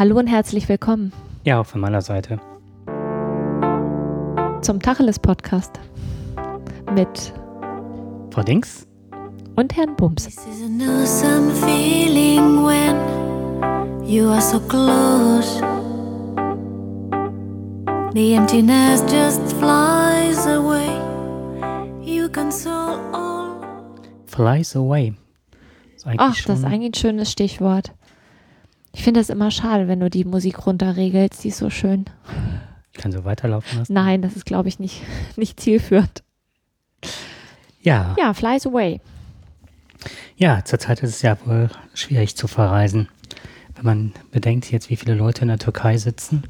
Hallo und herzlich willkommen Ja, auch von meiner Seite. zum Tacheles-Podcast mit Frau Dings? und Herrn Bums. This is an awesome feeling when you are so close. The emptiness just flies away. You console all. Flies away. Ach, das ist eigentlich ein schönes Stichwort. Ich finde es immer schade, wenn du die Musik runterregelst. Die ist so schön. Ich kann so weiterlaufen lassen. Nein, das ist, glaube ich, nicht, nicht zielführend. Ja, Ja, Flies Away. ja, zurzeit ist es ja wohl schwierig zu verreisen. Wenn man bedenkt jetzt, wie viele Leute in der Türkei sitzen.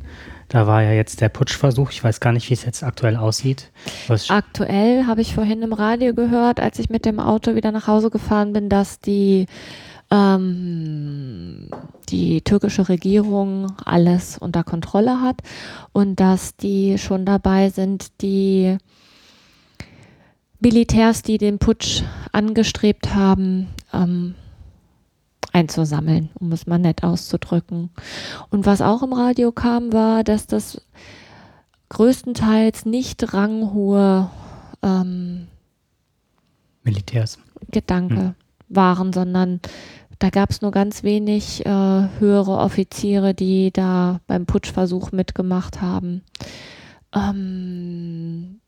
Da war ja jetzt der Putschversuch. Ich weiß gar nicht, wie es jetzt aktuell aussieht. Was, Aktuell habe ich vorhin im Radio gehört, als ich mit dem Auto wieder nach Hause gefahren bin, dass die, ähm, die türkische Regierung alles unter Kontrolle hat und dass die schon dabei sind, die Militärs, die den Putsch angestrebt haben, ähm, einzusammeln, um es mal nett auszudrücken. Und was auch im Radio kam, war, dass das größtenteils nicht ranghohe ähm, Militärs. Gedanke Hm. waren, sondern da gab es nur ganz wenig äh, höhere Offiziere, die da beim Putschversuch mitgemacht haben. Ähm,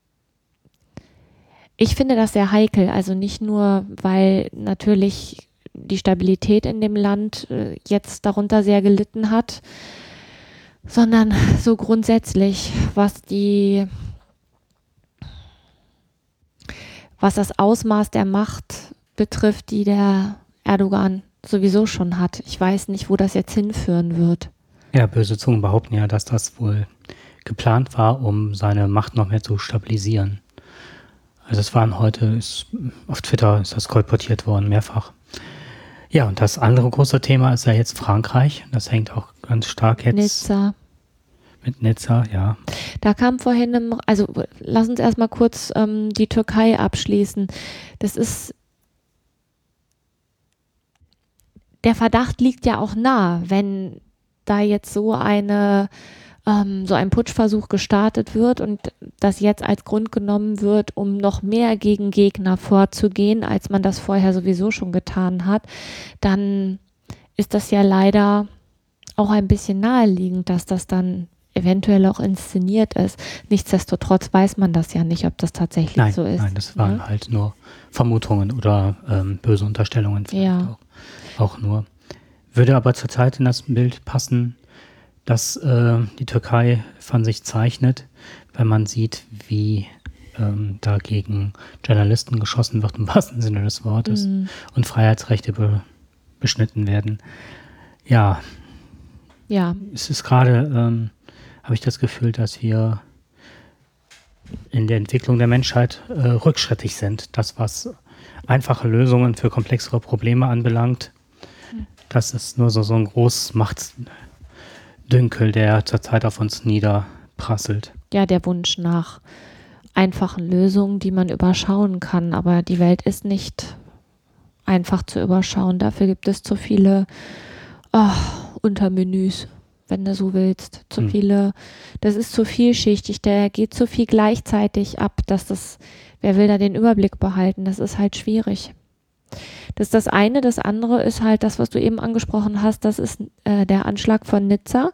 ich finde das sehr heikel, also nicht nur, weil natürlich die Stabilität in dem Land äh, jetzt darunter sehr gelitten hat, sondern so grundsätzlich, was die was das Ausmaß der Macht betrifft, die der Erdogan sowieso schon hat. Ich weiß nicht, wo das jetzt hinführen wird. Ja, böse Zungen behaupten ja, dass das wohl geplant war, um seine Macht noch mehr zu stabilisieren. Also es waren heute, ist, auf Twitter ist das kolportiert worden, mehrfach. Ja, und das andere große Thema ist ja jetzt Frankreich. Das hängt auch ganz stark jetzt Nizza. mit Nizza, ja. Da kam vorhin, im, also lass uns erstmal kurz ähm, die Türkei abschließen. Das ist, der Verdacht liegt ja auch nah, wenn da jetzt so eine, ähm, so ein Putschversuch gestartet wird und das jetzt als Grund genommen wird, um noch mehr gegen Gegner vorzugehen, als man das vorher sowieso schon getan hat, dann ist das ja leider auch ein bisschen naheliegend, dass das dann eventuell auch inszeniert ist. Nichtsdestotrotz weiß man das ja nicht, ob das tatsächlich Nein, so ist. nein, das waren ne? halt nur Vermutungen oder ähm, böse Unterstellungen vielleicht Ja. auch, auch nur. Würde aber zurzeit in das Bild passen, dass äh, die Türkei von sich zeichnet, wenn man sieht, wie ähm, da gegen Journalisten geschossen wird, im wahrsten Sinne des Wortes, Mhm. und Freiheitsrechte be beschnitten werden. Ja, Ja, es ist gerade, ähm, habe ich das Gefühl, dass wir in der Entwicklung der Menschheit äh, rückschrittig sind. Das, was einfache Lösungen für komplexere Probleme anbelangt, das ist nur so, so ein Großmachtdünkel, der zurzeit auf uns niederprasselt. ja, der Wunsch nach einfachen Lösungen, die man überschauen kann. Aber die Welt ist nicht einfach zu überschauen. Dafür gibt es zu viele ah, Untermenüs, wenn du so willst. Zu Hm. viele, das ist zu vielschichtig, da geht zu viel gleichzeitig ab, dass das, wer will da den Überblick behalten? Das ist halt schwierig. Das ist das eine. Das andere ist halt das, was du eben angesprochen hast. Das ist äh, der Anschlag von Nizza,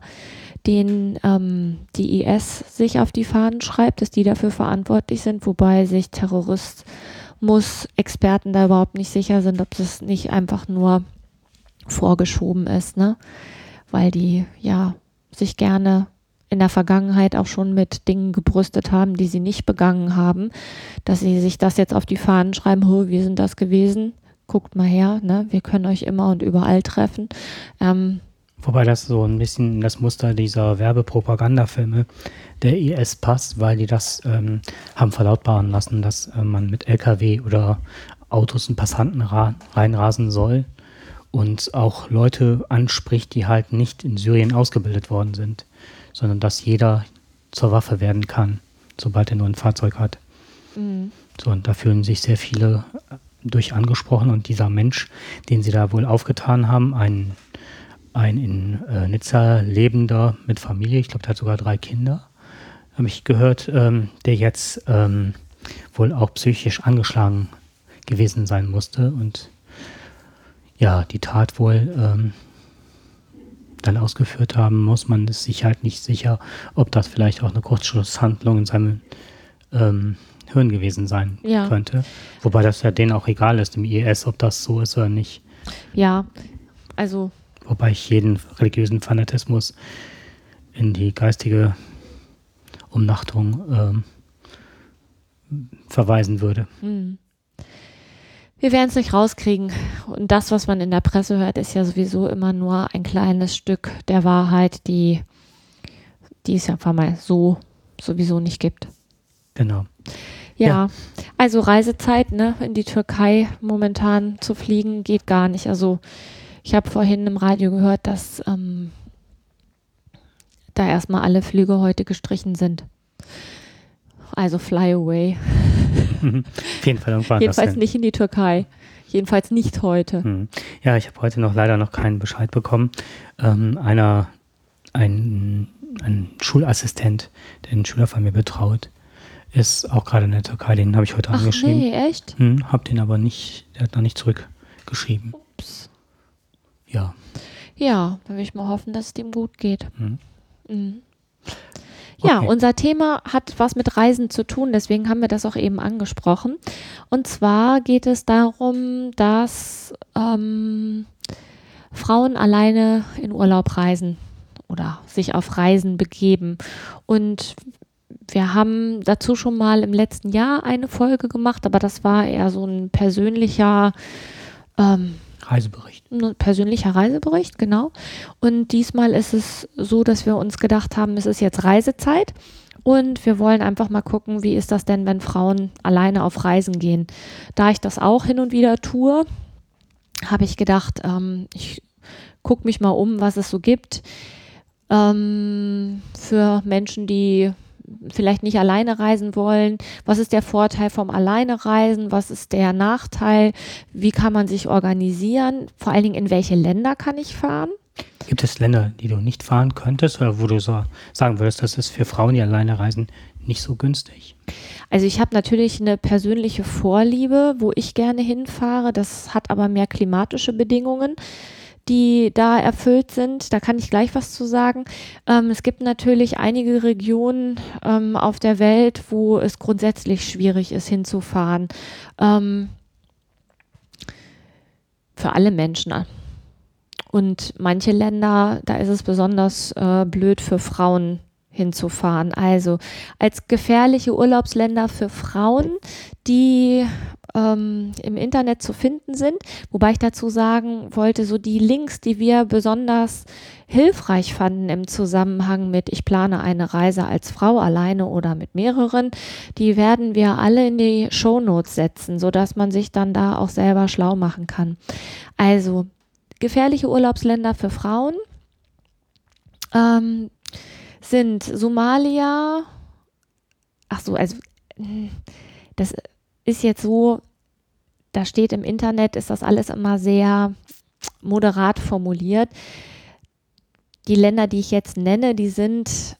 den ähm, die IS sich auf die Fahnen schreibt, dass die dafür verantwortlich sind, wobei sich Terrorismus-Experten da überhaupt nicht sicher sind, ob das nicht einfach nur vorgeschoben ist, ne? Weil die ja sich gerne in der Vergangenheit auch schon mit Dingen gebrüstet haben, die sie nicht begangen haben, dass sie sich das jetzt auf die Fahnen schreiben, "Ho, wir sind das gewesen, guckt mal her, ne? wir können euch immer und überall treffen. Ähm, Wobei das so ein bisschen das Muster dieser Werbepropagandafilme der IS passt, weil die das ähm, haben verlautbaren lassen, dass äh, man mit LKW oder Autos und Passanten ra reinrasen soll und auch Leute anspricht, die halt nicht in Syrien ausgebildet worden sind, sondern dass jeder zur Waffe werden kann, sobald er nur ein Fahrzeug hat. mh, So, und da fühlen sich sehr viele äh, durch angesprochen und dieser Mensch, den sie da wohl aufgetan haben, ein ein in äh, Nizza lebender mit Familie, ich glaube, der hat sogar drei Kinder, habe ich gehört, ähm, der jetzt ähm, wohl auch psychisch angeschlagen gewesen sein musste und ja, die Tat wohl ähm, dann ausgeführt haben muss. Man ist sich halt nicht sicher, ob das vielleicht auch eine Kurzschlusshandlung in seinem ähm, Hirn gewesen sein Ja. könnte. Wobei das ja denen auch egal ist im IS, ob das so ist oder nicht. Ja, also Wobei ich jeden religiösen Fanatismus in die geistige Umnachtung ähm, verweisen würde. hm. Wir werden es nicht rauskriegen. Und das, was man in der Presse hört, ist ja sowieso immer nur ein kleines Stück der Wahrheit, die, die es einfach mal so sowieso nicht gibt. Genau. Ja, Ja. also Reisezeit ne, in die Türkei momentan zu fliegen geht gar nicht. Also ich habe vorhin im Radio gehört, dass ähm, da erstmal alle Flüge heute gestrichen sind. Also fly away. Auf jeden Fall irgendwann. Jedenfalls nicht in die Türkei. Jedenfalls nicht heute. Hm. Ja, ich habe heute noch leider noch keinen Bescheid bekommen. Ähm, einer, ein, ein Schulassistent, der einen Schüler von mir betraut, ist auch gerade in der Türkei. Den habe ich heute Ach angeschrieben. nee, echt? Hm, hab den aber nicht, der hat noch nicht zurückgeschrieben. Ups. Ja. Ja, dann will ich mal hoffen, dass es dem gut geht. Hm. Mhm. Ja, Okay. unser Thema hat was mit Reisen zu tun, deswegen haben wir das auch eben angesprochen. Und zwar geht es darum, dass ähm, Frauen alleine in Urlaub reisen oder sich auf Reisen begeben. Und wir haben dazu schon mal im letzten Jahr eine Folge gemacht, aber das war eher so ein persönlicher ähm, Reisebericht. ein persönlicher Reisebericht, genau. Und diesmal ist es so, dass wir uns gedacht haben, es ist jetzt Reisezeit und wir wollen einfach mal gucken, wie ist das denn, wenn Frauen alleine auf Reisen gehen. Da ich das auch hin und wieder tue, habe ich gedacht, ähm, ich gucke mich mal um, was es so gibt ähm, für Menschen, die vielleicht nicht alleine reisen wollen. Was ist der Vorteil vom Alleine reisen? Was ist der Nachteil? Wie kann man sich organisieren? Vor allen Dingen, in welche Länder kann ich fahren? Gibt es Länder, die du nicht fahren könntest oder wo du so sagen würdest, das ist für Frauen, die alleine reisen, nicht so günstig? Also ich habe natürlich eine persönliche Vorliebe, wo ich gerne hinfahre. Das hat aber mehr klimatische Bedingungen, die da erfüllt sind. Da kann ich gleich was zu sagen. Ähm, es gibt natürlich einige Regionen ähm, auf der Welt, wo es grundsätzlich schwierig ist, hinzufahren. Ähm, für alle Menschen. Und manche Länder, da ist es besonders äh, blöd für Frauen hinzufahren. Also als gefährliche Urlaubsländer für Frauen, die ähm, im Internet zu finden sind. Wobei ich dazu sagen wollte, so die Links, die wir besonders hilfreich fanden im Zusammenhang mit, ich plane eine Reise als Frau alleine oder mit mehreren, die werden wir alle in die Shownotes setzen, sodass man sich dann da auch selber schlau machen kann. Also gefährliche Urlaubsländer für Frauen ähm, sind Somalia. Ach so, also das ist jetzt so, da steht im Internet, ist das alles immer sehr moderat formuliert. Die Länder, die ich jetzt nenne, die sind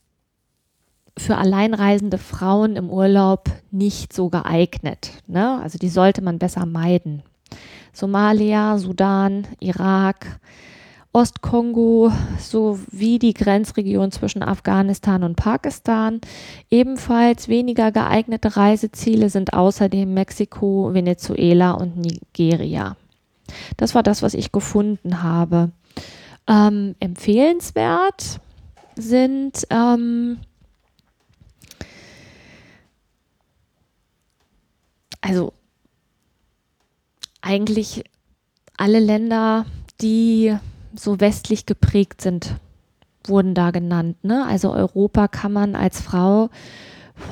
für alleinreisende Frauen im Urlaub nicht so geeignet. Ne? Also die sollte man besser meiden. Somalia, Sudan, Irak, Ostkongo sowie die Grenzregion zwischen Afghanistan und Pakistan. Ebenfalls weniger geeignete Reiseziele sind außerdem Mexiko, Venezuela und Nigeria. Das war das, was ich gefunden habe. Ähm, empfehlenswert sind ähm, also eigentlich alle Länder, die so westlich geprägt sind, wurden da genannt. Ne? Also Europa kann man als Frau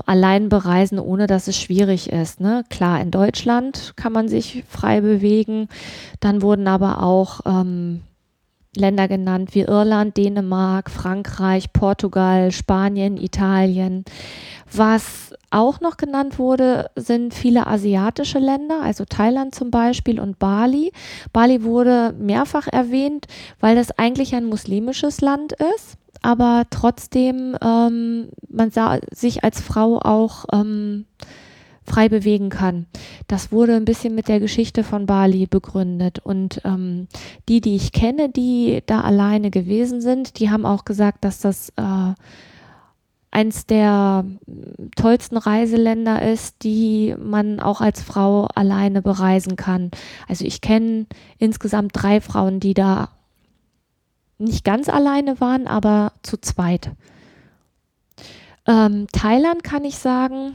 allein bereisen, ohne dass es schwierig ist. Ne? Klar, in Deutschland kann man sich frei bewegen. Dann wurden aber auch ähm, Länder genannt wie Irland, Dänemark, Frankreich, Portugal, Spanien, Italien. Was auch noch genannt wurde, sind viele asiatische Länder, also Thailand zum Beispiel und Bali. Bali wurde mehrfach erwähnt, weil das eigentlich ein muslimisches Land ist, aber trotzdem ähm, man sah, sich als Frau auch ähm, frei bewegen kann. Das wurde ein bisschen mit der Geschichte von Bali begründet. Und ähm, die, die ich kenne, die da alleine gewesen sind, die haben auch gesagt, dass das äh, eins der tollsten Reiseländer ist, die man auch als Frau alleine bereisen kann. Also ich kenne insgesamt drei Frauen, die da nicht ganz alleine waren, aber zu zweit. Ähm, Thailand kann ich sagen,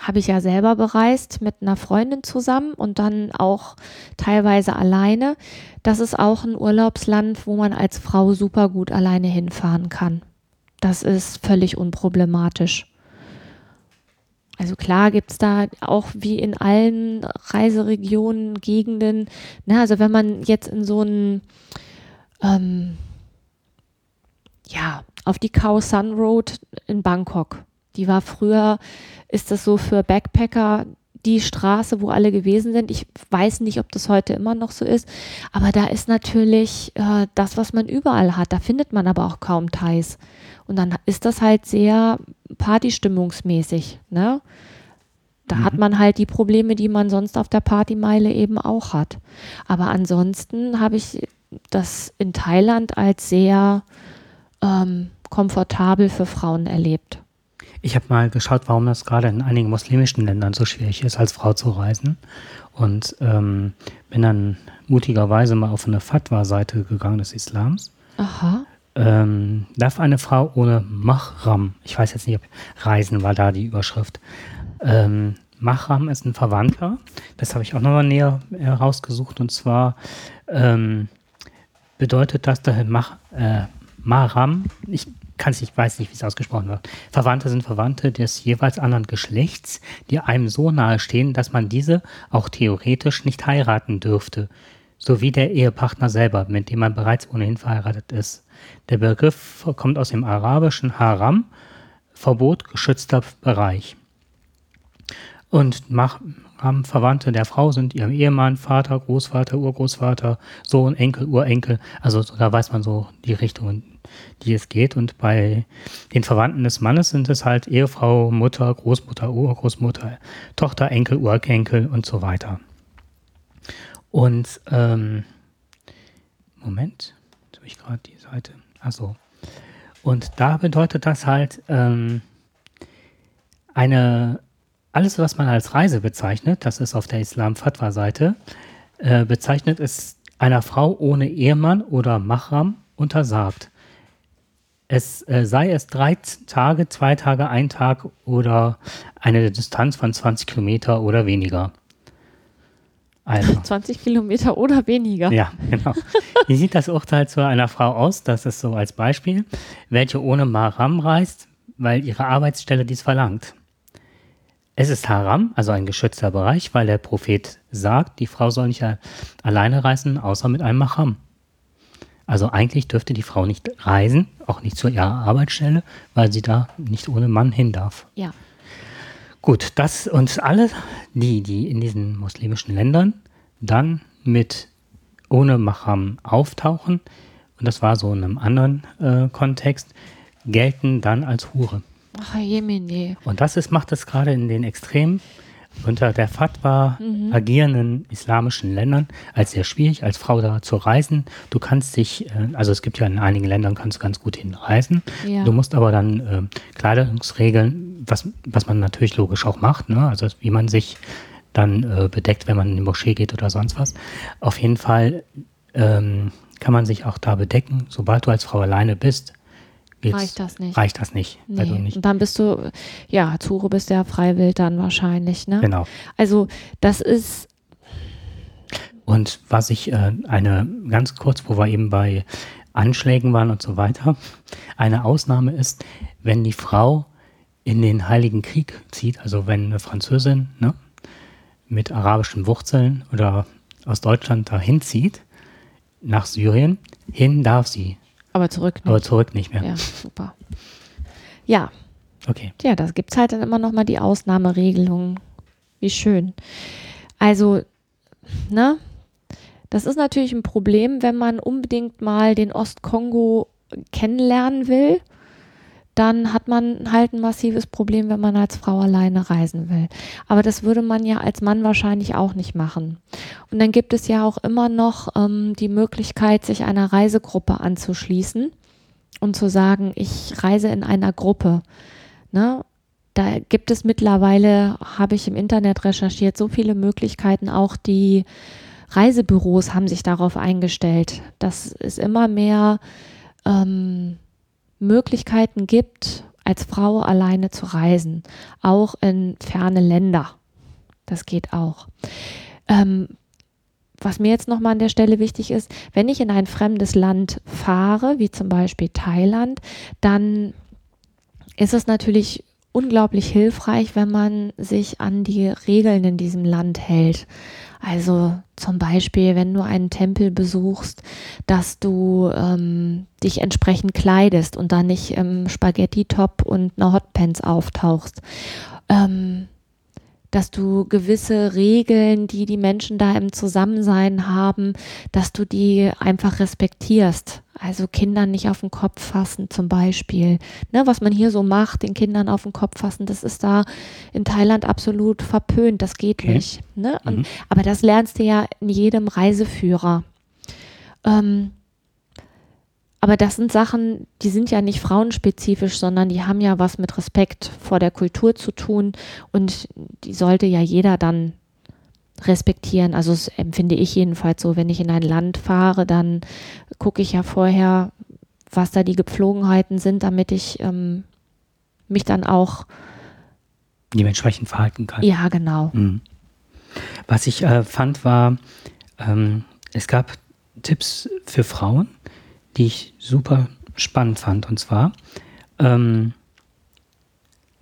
habe ich ja selber bereist mit einer Freundin zusammen und dann auch teilweise alleine. Das ist auch ein Urlaubsland, wo man als Frau super gut alleine hinfahren kann. Das ist völlig unproblematisch. Also klar gibt es da auch wie in allen Reiseregionen, Gegenden, ne, also wenn man jetzt in so einen, ähm, ja, auf die Khao Sun Road in Bangkok, die war früher, ist das so für Backpacker die Straße, wo alle gewesen sind. Ich weiß nicht, ob das heute immer noch so ist, aber da ist natürlich äh, das, was man überall hat. Da findet man aber auch kaum Thais. Und dann ist das halt sehr partystimmungsmäßig. Ne? Da mhm. hat man halt die Probleme, die man sonst auf der Partymeile eben auch hat. Aber ansonsten habe ich das in Thailand als sehr ähm, komfortabel für Frauen erlebt. Ich habe mal geschaut, warum das gerade in einigen muslimischen Ländern so schwierig ist, als Frau zu reisen. Und ähm, bin dann mutigerweise mal auf eine Fatwa-Seite gegangen des Islams. Aha. Ähm, darf eine Frau ohne Mahram, ich weiß jetzt nicht, ob Reisen war da die Überschrift. Ähm, Mahram ist ein Verwandter, das habe ich auch nochmal näher herausgesucht und zwar ähm, bedeutet das, der Mah, äh, Mahram, ich kann nicht, weiß nicht, wie es ausgesprochen wird. Verwandte sind Verwandte des jeweils anderen Geschlechts, die einem so nahe stehen, dass man diese auch theoretisch nicht heiraten dürfte, sowie der Ehepartner selber, mit dem man bereits ohnehin verheiratet ist. Der Begriff kommt aus dem arabischen Haram, Verbot geschützter Bereich. Und Verwandte der Frau sind ihrem Ehemann, Vater, Großvater, Urgroßvater, Sohn, Enkel, Urenkel. Also da weiß man so die Richtung, die es geht. Und bei den Verwandten des Mannes sind es halt Ehefrau, Mutter, Großmutter, Urgroßmutter, Tochter, Enkel, Urenkel und so weiter. Und ähm, Moment, jetzt habe ich gerade die Seite. Achso. Und da bedeutet das halt ähm, eine alles, was man als Reise bezeichnet, das ist auf der Islam-Fatwa-Seite, äh, bezeichnet ist einer Frau ohne Ehemann oder Mahram untersagt. Es äh, sei es drei Tage, zwei Tage, ein Tag oder eine Distanz von 20 Kilometer oder weniger. Also. 20 Kilometer oder weniger. Ja, genau. Wie sieht das Urteil zu einer Frau aus? Das ist so als Beispiel, welche ohne Mahram reist, weil ihre Arbeitsstelle dies verlangt. Es ist Haram, also ein geschützter Bereich, weil der Prophet sagt, die Frau soll nicht alleine reisen, außer mit einem Mahram. Also eigentlich dürfte die Frau nicht reisen, auch nicht zu ihrer Arbeitsstelle, weil sie da nicht ohne Mann hin darf. Ja. Gut, das und alle, die, die in diesen muslimischen Ländern dann mit ohne Mahram auftauchen, und das war so in einem anderen äh, Kontext, gelten dann als Hure. Ach, Jemine. Und das ist, macht es gerade in den extrem unter der Fatwa mhm. agierenden islamischen Ländern als sehr schwierig, als Frau da zu reisen. Du kannst dich, äh, also es gibt ja in einigen Ländern, kannst du ganz gut hinreisen. Ja. Du musst aber dann äh, Kleidungsregeln, was, was man natürlich logisch auch macht, ne? also wie man sich dann äh, bedeckt, wenn man in die Moschee geht oder sonst was. Auf jeden Fall ähm, kann man sich auch da bedecken, sobald du als Frau alleine bist reicht das nicht. Reicht das nicht. Nee. Also nicht. Und dann bist du, ja, Zure bist ja freiwillig dann wahrscheinlich, ne? Genau. Also das ist. Und was ich äh, eine ganz kurz, wo wir eben bei Anschlägen waren und so weiter, eine Ausnahme ist, wenn die Frau in den Heiligen Krieg zieht, also wenn eine Französin ne, mit arabischen Wurzeln oder aus Deutschland dahin zieht, nach Syrien. Hin darf sie, Aber zurück nicht. aber zurück nicht mehr. ja, super. Ja, Okay. ja, da gibt es halt dann immer noch mal die Ausnahmeregelungen. Wie schön. Also, ne? Das ist natürlich ein Problem, wenn man unbedingt mal den Ostkongo kennenlernen will. Dann hat man halt ein massives Problem, wenn man als Frau alleine reisen will. Aber das würde man ja als Mann wahrscheinlich auch nicht machen. Und dann gibt es ja auch immer noch ähm, die Möglichkeit, sich einer Reisegruppe anzuschließen und zu sagen, ich reise in einer Gruppe. Ne? Da gibt es mittlerweile, habe ich im Internet recherchiert, so viele Möglichkeiten. Auch die Reisebüros haben sich darauf eingestellt, dass es immer mehr ähm, Möglichkeiten gibt, als Frau alleine zu reisen, auch in ferne Länder. Das geht auch. Ähm, was mir jetzt nochmal an der Stelle wichtig ist, wenn ich in ein fremdes Land fahre, wie zum Beispiel Thailand, dann ist es natürlich unglaublich hilfreich, wenn man sich an die Regeln in diesem Land hält. Also zum Beispiel, wenn du einen Tempel besuchst, dass du ähm, dich entsprechend kleidest und da nicht im Spaghetti-Top und einer Hotpants auftauchst. Ähm, dass du gewisse Regeln, die die Menschen da im Zusammensein haben, dass du die einfach respektierst. Also Kindern nicht auf den Kopf fassen zum Beispiel. Ne, was man hier so macht, den Kindern auf den Kopf fassen, das ist da in Thailand absolut verpönt. Das geht Okay. nicht. Ne? Und, Mhm. Aber das lernst du ja in jedem Reiseführer. Ähm, aber das sind Sachen, die sind ja nicht frauenspezifisch, sondern die haben ja was mit Respekt vor der Kultur zu tun und die sollte ja jeder dann respektieren. Also das empfinde ich jedenfalls so, wenn ich in ein Land fahre, dann gucke ich ja vorher, was da die Gepflogenheiten sind, damit ich ähm, mich dann auch, Dementsprechend verhalten kann. ja genau, Mhm. Was ich äh, fand, war, ähm, es gab Tipps für Frauen, die ich super spannend fand. Und zwar, ähm,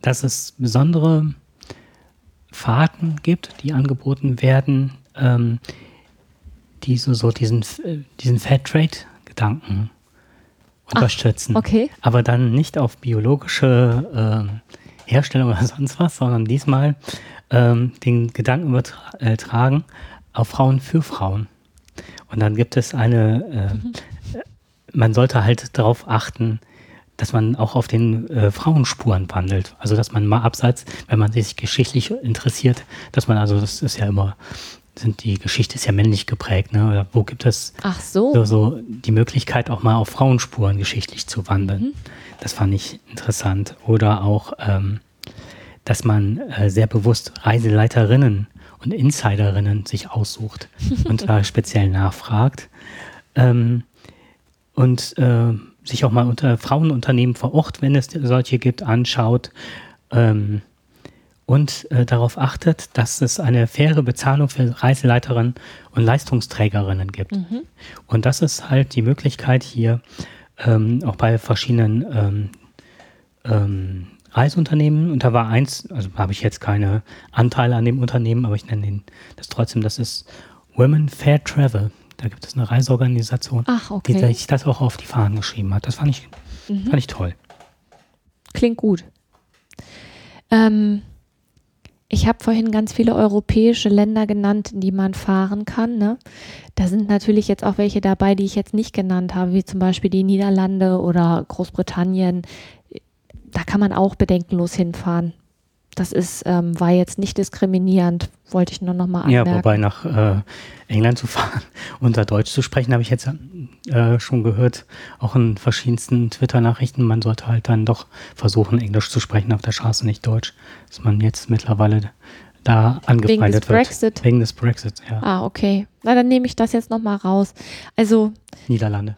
dass es besondere Fahrten gibt, die angeboten werden, ähm, die so, so diesen, äh, diesen Fairtrade-Gedanken unterstützen. okay. Aber dann nicht auf biologische ähm, Herstellung oder sonst was, sondern diesmal ähm, den Gedanken übertragen auf Frauen für Frauen. Und dann gibt es eine, ähm, äh, man sollte halt darauf achten, dass man auch auf den äh, Frauenspuren wandelt. Also dass man mal abseits, wenn man sich geschichtlich interessiert, dass man also, das ist ja immer, sind die Geschichte ist ja männlich geprägt, ne? Oder wo gibt es so. so, so die Möglichkeit, auch mal auf Frauenspuren geschichtlich zu wandeln. Das fand ich interessant. Oder auch, ähm, dass man äh, sehr bewusst Reiseleiterinnen und Insiderinnen sich aussucht und da speziell nachfragt. Ähm, und äh, sich auch mal unter Frauenunternehmen vor Ort, wenn es solche gibt, anschaut. Ähm, und äh, darauf achtet, dass es eine faire Bezahlung für Reiseleiterinnen und Leistungsträgerinnen gibt. Und das ist halt die Möglichkeit hier ähm, auch bei verschiedenen ähm, ähm, Reiseunternehmen. Und da war eins, also habe ich jetzt keine Anteile an dem Unternehmen, aber ich nenne den das trotzdem, das ist Women Fair Travel. Da gibt es eine Reiseorganisation, Ach, die okay. sich das auch auf die Fahnen geschrieben hat. Das fand ich, fand ich toll. Klingt gut. Ähm, ich habe vorhin ganz viele europäische Länder genannt, in die man fahren kann. Ne? Da sind natürlich jetzt auch welche dabei, die ich jetzt nicht genannt habe, wie zum Beispiel die Niederlande oder Großbritannien. Da kann man auch bedenkenlos hinfahren. Das ist, ähm, war jetzt nicht diskriminierend, wollte ich nur noch mal Ja, anmerken. wobei nach äh, England zu fahren und da Deutsch zu sprechen, habe ich jetzt äh, schon gehört, auch in verschiedensten Twitter-Nachrichten, man sollte halt dann doch versuchen, Englisch zu sprechen auf der Straße, nicht Deutsch. Dass man jetzt mittlerweile da angefeindet wird. Brexit? Wegen des Brexit, ja. Ah, okay. Na, dann nehme ich das jetzt noch mal raus. Also, Niederlande.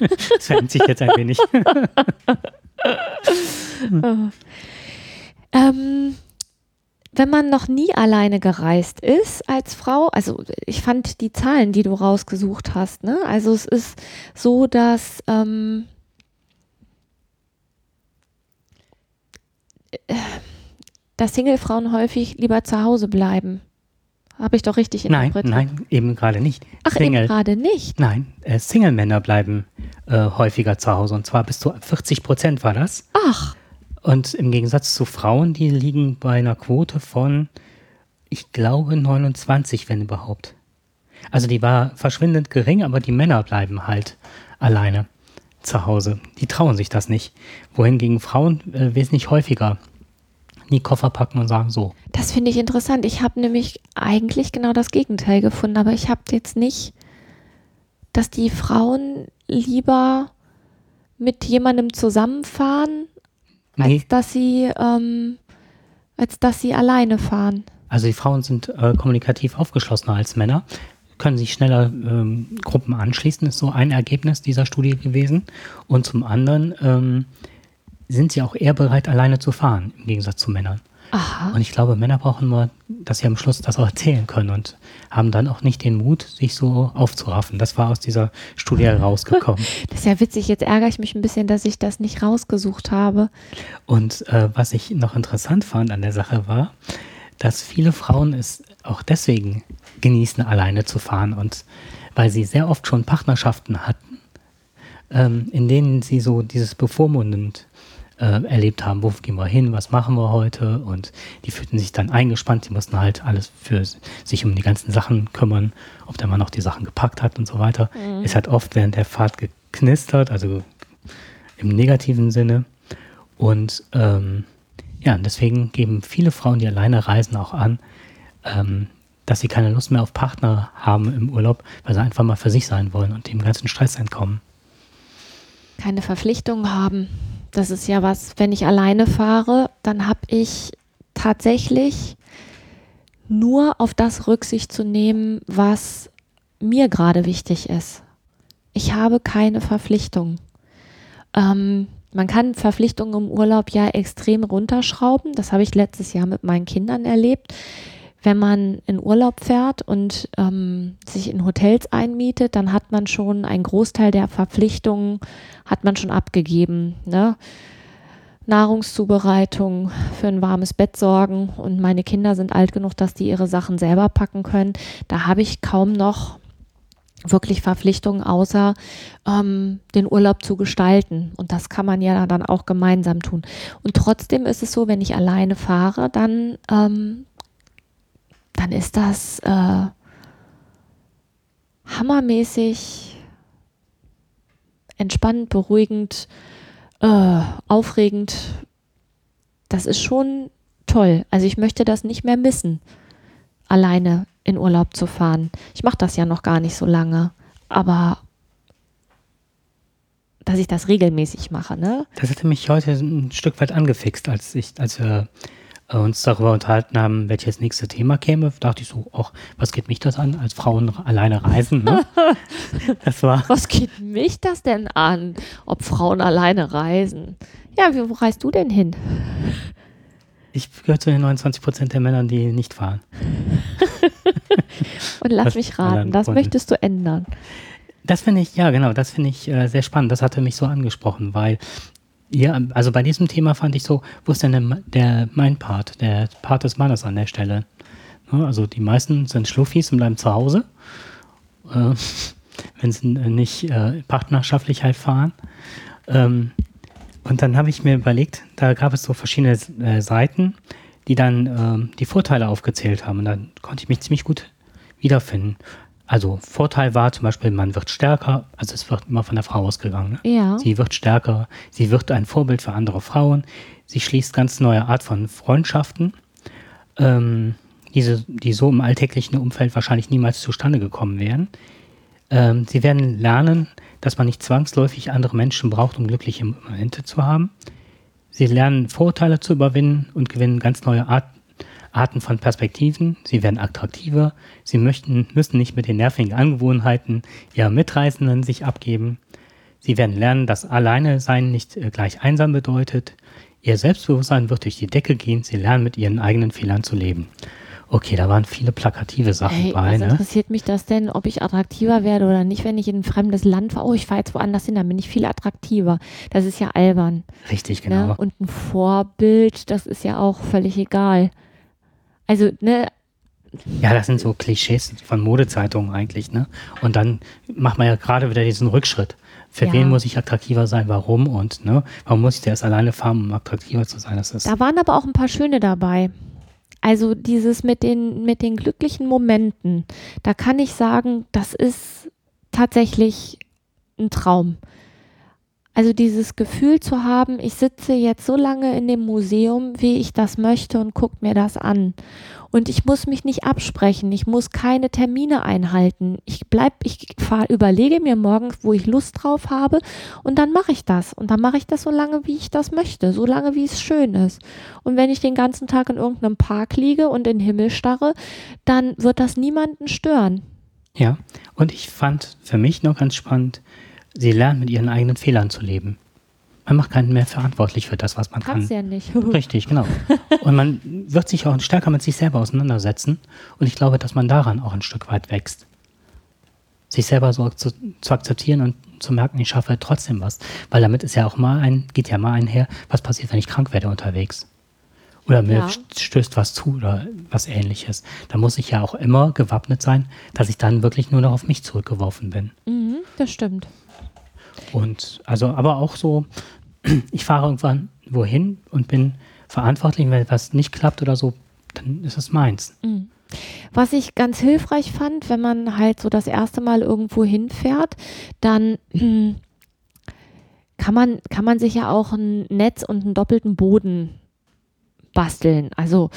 das verändert sich jetzt ein wenig. Ähm, wenn man noch nie alleine gereist ist als Frau, also ich fand die Zahlen, die du rausgesucht hast, ne? Also es ist so, dass ähm, äh, dass Singlefrauen häufig lieber zu Hause bleiben, Habe ich doch richtig Nein, interpretiert? nein, eben gerade nicht. Ach, eben gerade nicht. Nein, äh, Single-Männer bleiben äh, häufiger zu Hause und zwar bis zu 40 Prozent war das. Ach, Und im Gegensatz zu Frauen, die liegen bei einer Quote von, ich glaube, 29, wenn überhaupt. Also die war verschwindend gering, aber die Männer bleiben halt alleine zu Hause. Die trauen sich das nicht. Wohingegen Frauen äh, wesentlich häufiger die Koffer packen und sagen so. das finde ich interessant. Ich habe nämlich eigentlich genau das Gegenteil gefunden, aber ich habe jetzt nicht, dass die Frauen lieber mit jemandem zusammenfahren, Nee, als dass sie, ähm, als dass sie alleine fahren. also die Frauen sind äh, kommunikativ aufgeschlossener als Männer, können sich schneller ähm, Gruppen anschließen, ist so ein Ergebnis dieser Studie gewesen. Und zum anderen ähm, sind sie auch eher bereit, alleine zu fahren, im Gegensatz zu Männern. Aha. Und ich glaube, Männer brauchen nur, dass sie am Schluss das auch erzählen können und haben dann auch nicht den Mut, sich so aufzuraffen. Das war aus dieser Studie herausgekommen. Das ist ja witzig. Jetzt ärgere ich mich ein bisschen, dass ich das nicht rausgesucht habe. Und äh, was ich noch interessant fand an der Sache war, dass viele Frauen es auch deswegen genießen, alleine zu fahren und weil sie sehr oft schon Partnerschaften hatten, ähm, in denen sie so dieses bevormundend äh, erlebt haben, wo gehen wir hin, was machen wir heute und die fühlten sich dann eingespannt, die mussten halt alles für sich um die ganzen Sachen kümmern, ob der Mann auch die Sachen gepackt hat und so weiter. Es hat oft während der Fahrt geknistert, also im negativen Sinne und ähm, ja, deswegen geben viele Frauen, die alleine reisen, auch an, ähm, dass sie keine Lust mehr auf Partner haben im Urlaub, weil sie einfach mal für sich sein wollen und dem ganzen Stress entkommen. keine Verpflichtungen haben. Das ist ja was, wenn ich alleine fahre, dann habe ich tatsächlich nur auf das Rücksicht zu nehmen, was mir gerade wichtig ist. Ich habe keine Verpflichtung. Ähm, man kann Verpflichtungen im Urlaub ja extrem runterschrauben. Das habe ich letztes Jahr mit meinen Kindern erlebt. Wenn man in Urlaub fährt und ähm, sich in Hotels einmietet, dann hat man schon einen Großteil der Verpflichtungen hat man schon abgegeben. Ne? Nahrungszubereitung, für ein warmes Bett sorgen und meine Kinder sind alt genug, dass die ihre Sachen selber packen können. Da habe ich kaum noch wirklich Verpflichtungen, außer ähm, den Urlaub zu gestalten. Und das kann man ja dann auch gemeinsam tun. Und trotzdem ist es so, wenn ich alleine fahre, dann, ähm, dann ist das äh, hammermäßig entspannend, beruhigend, äh, aufregend. Das ist schon toll. Also ich möchte das nicht mehr missen, alleine in Urlaub zu fahren. Ich mache das ja noch gar nicht so lange, aber dass ich das regelmäßig mache, ne? Das hatte mich heute ein Stück weit angefixt, als ich, als wir äh, uns darüber unterhalten haben, welches nächste Thema käme, dachte ich so, ach, was geht mich das an, als Frauen alleine reisen, ne? das war, Was geht mich das denn an, ob Frauen alleine reisen? Ja, wie- wo reist du denn hin? ich gehöre zu den 29 Prozent der Männern, die nicht fahren. Und lass Was mich raten, das Gründen. möchtest du ändern. Das finde ich, ja genau, das finde ich äh, sehr spannend. Das hatte mich so angesprochen, weil, ja, also bei diesem Thema fand ich so, wo ist denn der, der mein Part, der Part des Mannes an der Stelle? Ne, also die meisten sind Schluffis und bleiben zu Hause, äh, wenn sie äh, nicht äh, partnerschaftlich halt fahren. Ähm, und dann habe ich mir überlegt, da gab es so verschiedene äh, Seiten, die dann ähm, die Vorteile aufgezählt haben. Und dann konnte ich mich ziemlich gut wiederfinden. Also Vorteil war zum Beispiel, man wird stärker, also es wird immer von der Frau ausgegangen. Ne? Ja. Sie wird stärker, sie wird ein Vorbild für andere Frauen, sie schließt ganz neue Art von Freundschaften, ähm, diese, die so im alltäglichen Umfeld wahrscheinlich niemals zustande gekommen wären. Ähm, sie werden lernen, dass man nicht zwangsläufig andere Menschen braucht, um glückliche Momente zu haben. Sie lernen Vorurteile zu überwinden und gewinnen ganz neue Art, Arten von Perspektiven. Sie werden attraktiver. Sie möchten, müssen nicht mit den nervigen Angewohnheiten ihrer Mitreisenden sich abgeben. Sie werden lernen, dass alleine sein nicht äh, gleich einsam bedeutet. Ihr Selbstbewusstsein wird durch die Decke gehen. Sie lernen mit ihren eigenen Fehlern zu leben. Okay, da waren viele plakative Sachen Hey, bei. was Ne? interessiert mich das denn, ob ich attraktiver werde oder nicht, wenn ich in ein fremdes Land fahre? Oh, ich fahre jetzt woanders hin, dann bin ich viel attraktiver. Das ist ja albern. Richtig, genau. Ne? Und ein Vorbild, das ist ja auch völlig egal. Also, ne, Ja, das sind so Klischees von Modezeitungen eigentlich, ne? Und dann macht man ja gerade wieder diesen Rückschritt. Für Ja. wen muss ich attraktiver sein, warum und ne? Warum muss ich da erst alleine fahren, um attraktiver zu sein? Das ist Da waren aber auch ein paar schöne dabei. Also dieses mit den, mit den glücklichen Momenten, da kann ich sagen, das ist tatsächlich ein Traum. Also dieses Gefühl zu haben, ich sitze jetzt so lange in dem Museum, wie ich das möchte und gucke mir das an. Und ich muss mich nicht absprechen, ich muss keine Termine einhalten. Ich bleib, ich fahr, überlege mir morgens, wo ich Lust drauf habe und dann mache ich das. Und dann mache ich das so lange, wie ich das möchte, so lange, wie es schön ist. Und wenn ich den ganzen Tag in irgendeinem Park liege und in den Himmel starre, dann wird das niemanden stören. Ja, und ich fand für mich noch ganz spannend, sie lernen mit ihren eigenen Fehlern zu leben. Man macht keinen mehr verantwortlich für das, was man Kannst kann. ja nicht. Richtig, genau. Und man wird sich auch stärker mit sich selber auseinandersetzen. Und ich glaube, dass man daran auch ein Stück weit wächst. Sich selber so zu, zu akzeptieren und zu merken, ich schaffe trotzdem was. Weil damit ist ja auch mal ein, geht ja mal einher, was passiert, wenn ich krank werde unterwegs. Oder mir Ja. stößt was zu oder was ähnliches. Da muss ich ja auch immer gewappnet sein, dass ich dann wirklich nur noch auf mich zurückgeworfen bin. Mhm, das stimmt. Und also, aber auch so, ich fahre irgendwann wohin und bin verantwortlich, wenn etwas nicht klappt oder so, dann ist es meins. Was ich ganz hilfreich fand, wenn man halt so das erste Mal irgendwo hinfährt, dann kann man, kann man sich ja auch ein Netz und einen doppelten Boden basteln. Also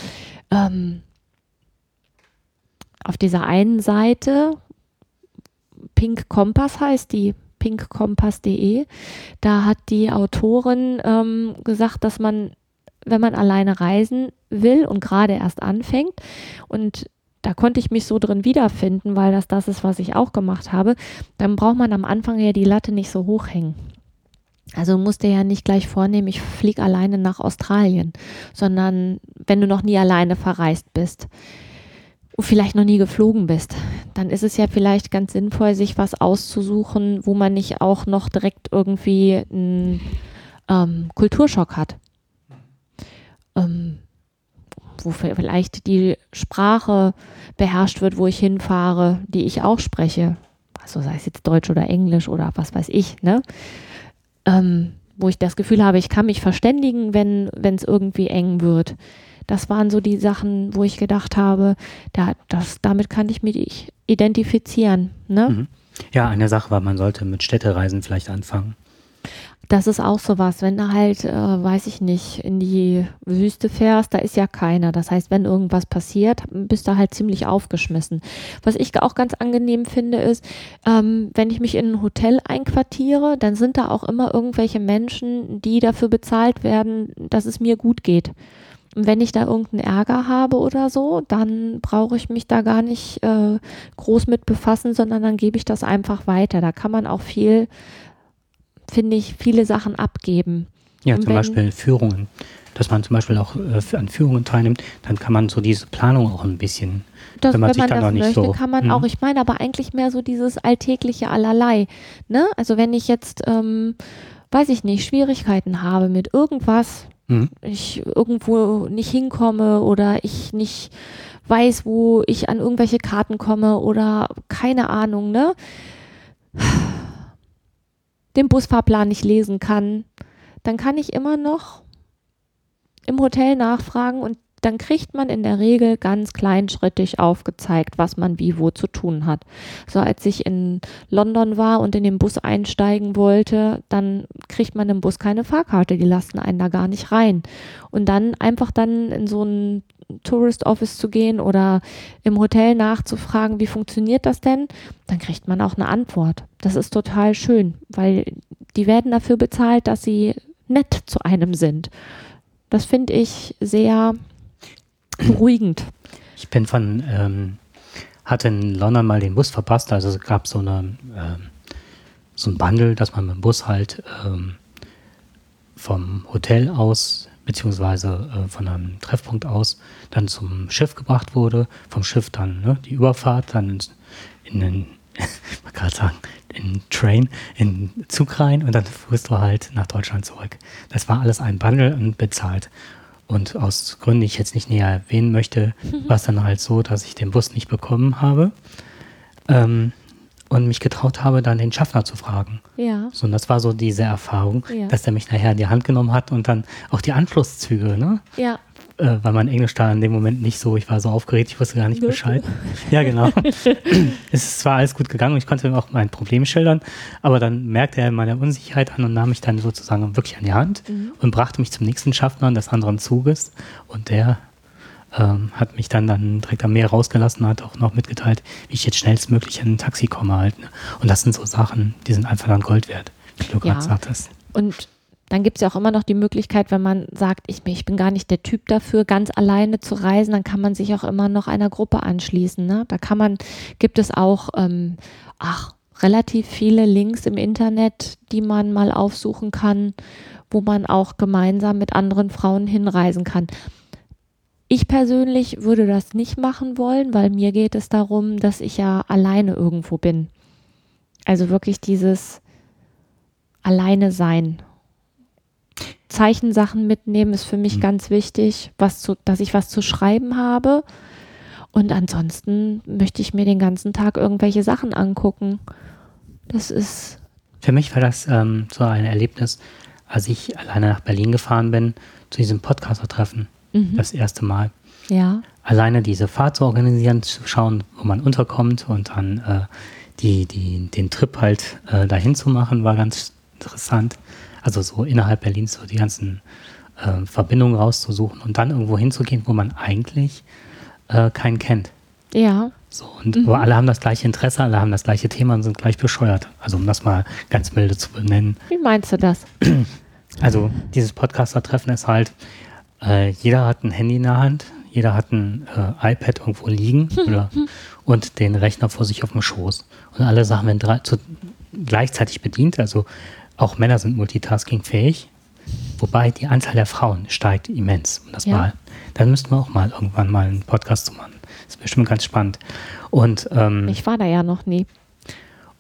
ähm, auf dieser einen Seite, Pink Kompass heißt die, pinkkompass.de, da hat die Autorin ähm, gesagt, dass man, wenn man alleine reisen will und gerade erst anfängt, und da konnte ich mich so drin wiederfinden, weil das das ist, was ich auch gemacht habe, dann braucht man am Anfang ja die Latte nicht so hoch hängen. Also musst du ja nicht gleich vornehmen, ich fliege alleine nach Australien, sondern wenn du noch nie alleine verreist bist vielleicht noch nie geflogen bist, dann ist es ja vielleicht ganz sinnvoll, sich was auszusuchen, wo man nicht auch noch direkt irgendwie einen ähm, Kulturschock hat. Ähm, wo vielleicht die Sprache beherrscht wird, wo ich hinfahre, die ich auch spreche. Also sei es jetzt Deutsch oder Englisch oder was weiß ich, ne? Ähm, wo ich das Gefühl habe, ich kann mich verständigen, wenn es irgendwie eng wird. Das waren so die Sachen, wo ich gedacht habe, da, das, damit kann ich mich identifizieren. Ne? Mhm. Ja, eine Sache war, man sollte mit Städtereisen vielleicht anfangen. Das ist auch sowas, wenn du halt, äh, weiß ich nicht, in die Wüste fährst, da ist ja keiner. Das heißt, wenn irgendwas passiert, bist du halt ziemlich aufgeschmissen. Was ich auch ganz angenehm finde, ist, ähm, wenn ich mich in ein Hotel einquartiere, dann sind da auch immer irgendwelche Menschen, die dafür bezahlt werden, dass es mir gut geht. Und wenn ich da irgendeinen Ärger habe oder so, dann brauche ich mich da gar nicht äh, groß mit befassen, sondern dann gebe ich das einfach weiter. Da kann man auch viel finde ich, viele Sachen abgeben. Ja, Und zum wenn- Beispiel Führungen. Dass man zum Beispiel auch äh, an Führungen teilnimmt, dann kann man so diese Planung auch ein bisschen. Das, Wenn man sich dann das möchte, so- kann man Mhm. auch. Ich meine aber eigentlich mehr so dieses alltägliche Allerlei. Ne? Also wenn ich jetzt, ähm, weiß ich nicht, Schwierigkeiten habe mit irgendwas, Mhm. ich irgendwo nicht hinkomme oder ich nicht weiß, wo ich an irgendwelche Karten komme oder keine Ahnung, ne? Den Busfahrplan nicht lesen kann, dann kann ich immer noch im Hotel nachfragen und dann kriegt man in der Regel ganz kleinschrittig aufgezeigt, was man wie wo zu tun hat. So als ich in London war und in den Bus einsteigen wollte, dann kriegt man im Bus keine Fahrkarte, die lassen einen da gar nicht rein. Und dann einfach dann in so ein Tourist Office zu gehen oder im Hotel nachzufragen, wie funktioniert das denn, dann kriegt man auch eine Antwort. Das ist total schön, weil die werden dafür bezahlt, dass sie nett zu einem sind. Das finde ich sehr beruhigend. Ich bin von, ähm, hatte in London mal den Bus verpasst, also es gab so eine, ähm, so ein Bundle, dass man mit dem Bus halt ähm, vom Hotel aus, beziehungsweise äh, von einem Treffpunkt aus, dann zum Schiff gebracht wurde, vom Schiff dann ne, die Überfahrt, dann ins- in den, wollte gerade sagen, in Train, in Zug rein und dann fuhrst du halt nach Deutschland zurück. Das war alles ein Bundle und bezahlt. Und aus Gründen, die ich jetzt nicht näher erwähnen möchte, war es dann halt so, dass ich den Bus nicht bekommen habe ähm, und mich getraut habe, dann den Schaffner zu fragen. Ja. So, und das war so diese Erfahrung, Ja. dass er mich nachher in die Hand genommen hat und dann auch die Anschlusszüge, ne? Ja. Äh, weil mein Englisch da in dem Moment nicht so, ich war so aufgeregt, ich wusste gar nicht. Bescheid. Ja, genau. es ist zwar alles gut gegangen und ich konnte ihm auch mein Problem schildern, aber dann merkte er meine Unsicherheit an und nahm mich dann sozusagen wirklich an die Hand Mhm. und brachte mich zum nächsten Schaffner des anderen Zuges und der ähm, hat mich dann, dann direkt am Meer rausgelassen und hat auch noch mitgeteilt, wie ich jetzt schnellstmöglich in ein Taxi komme halt. Ne? Und das sind so Sachen, die sind einfach dann Gold wert, wie du Ja. gerade sagtest. Und dann gibt es ja auch immer noch die Möglichkeit, wenn man sagt, ich, ich bin gar nicht der Typ dafür, ganz alleine zu reisen, dann kann man sich auch immer noch einer Gruppe anschließen. Ne? Da kann man, gibt es auch, ähm, ach, relativ viele Links im Internet, die man mal aufsuchen kann, wo man auch gemeinsam mit anderen Frauen hinreisen kann. Ich persönlich würde das nicht machen wollen, weil mir geht es darum, dass ich ja alleine irgendwo bin. Also wirklich dieses alleine sein. Zeichensachen mitnehmen ist für mich Mhm. ganz wichtig, was zu, dass ich was zu schreiben habe. Und ansonsten möchte ich mir den ganzen Tag irgendwelche Sachen angucken. Das ist, Für mich war das ähm, so ein Erlebnis, als ich alleine nach Berlin gefahren bin, zu diesem Podcaster-Treffen, mhm. das erste Mal. ja, Alleine diese Fahrt zu organisieren, zu schauen, wo man unterkommt und dann äh, die, die, den Trip halt äh, dahin zu machen, war ganz interessant. Also so innerhalb Berlins so die ganzen äh, Verbindungen rauszusuchen und dann irgendwo hinzugehen, wo man eigentlich äh, keinen kennt. ja, So, und Mhm. alle haben das gleiche Interesse, alle haben das gleiche Thema und sind gleich bescheuert. Also um das mal ganz milde zu benennen. wie meinst du das? Also dieses Podcaster-Treffen ist halt, äh, jeder hat ein Handy in der Hand, jeder hat ein äh, iPad irgendwo liegen oder, und den Rechner vor sich auf dem Schoß. Und alle Sachen werden drei, zu, gleichzeitig bedient. Also auch Männer sind multitaskingfähig, wobei die Anzahl der Frauen steigt immens. Um das Ja. mal, dann müssten wir auch mal irgendwann mal einen Podcast zu machen. Das ist bestimmt ganz spannend. Und ähm, Ich war da ja noch nie.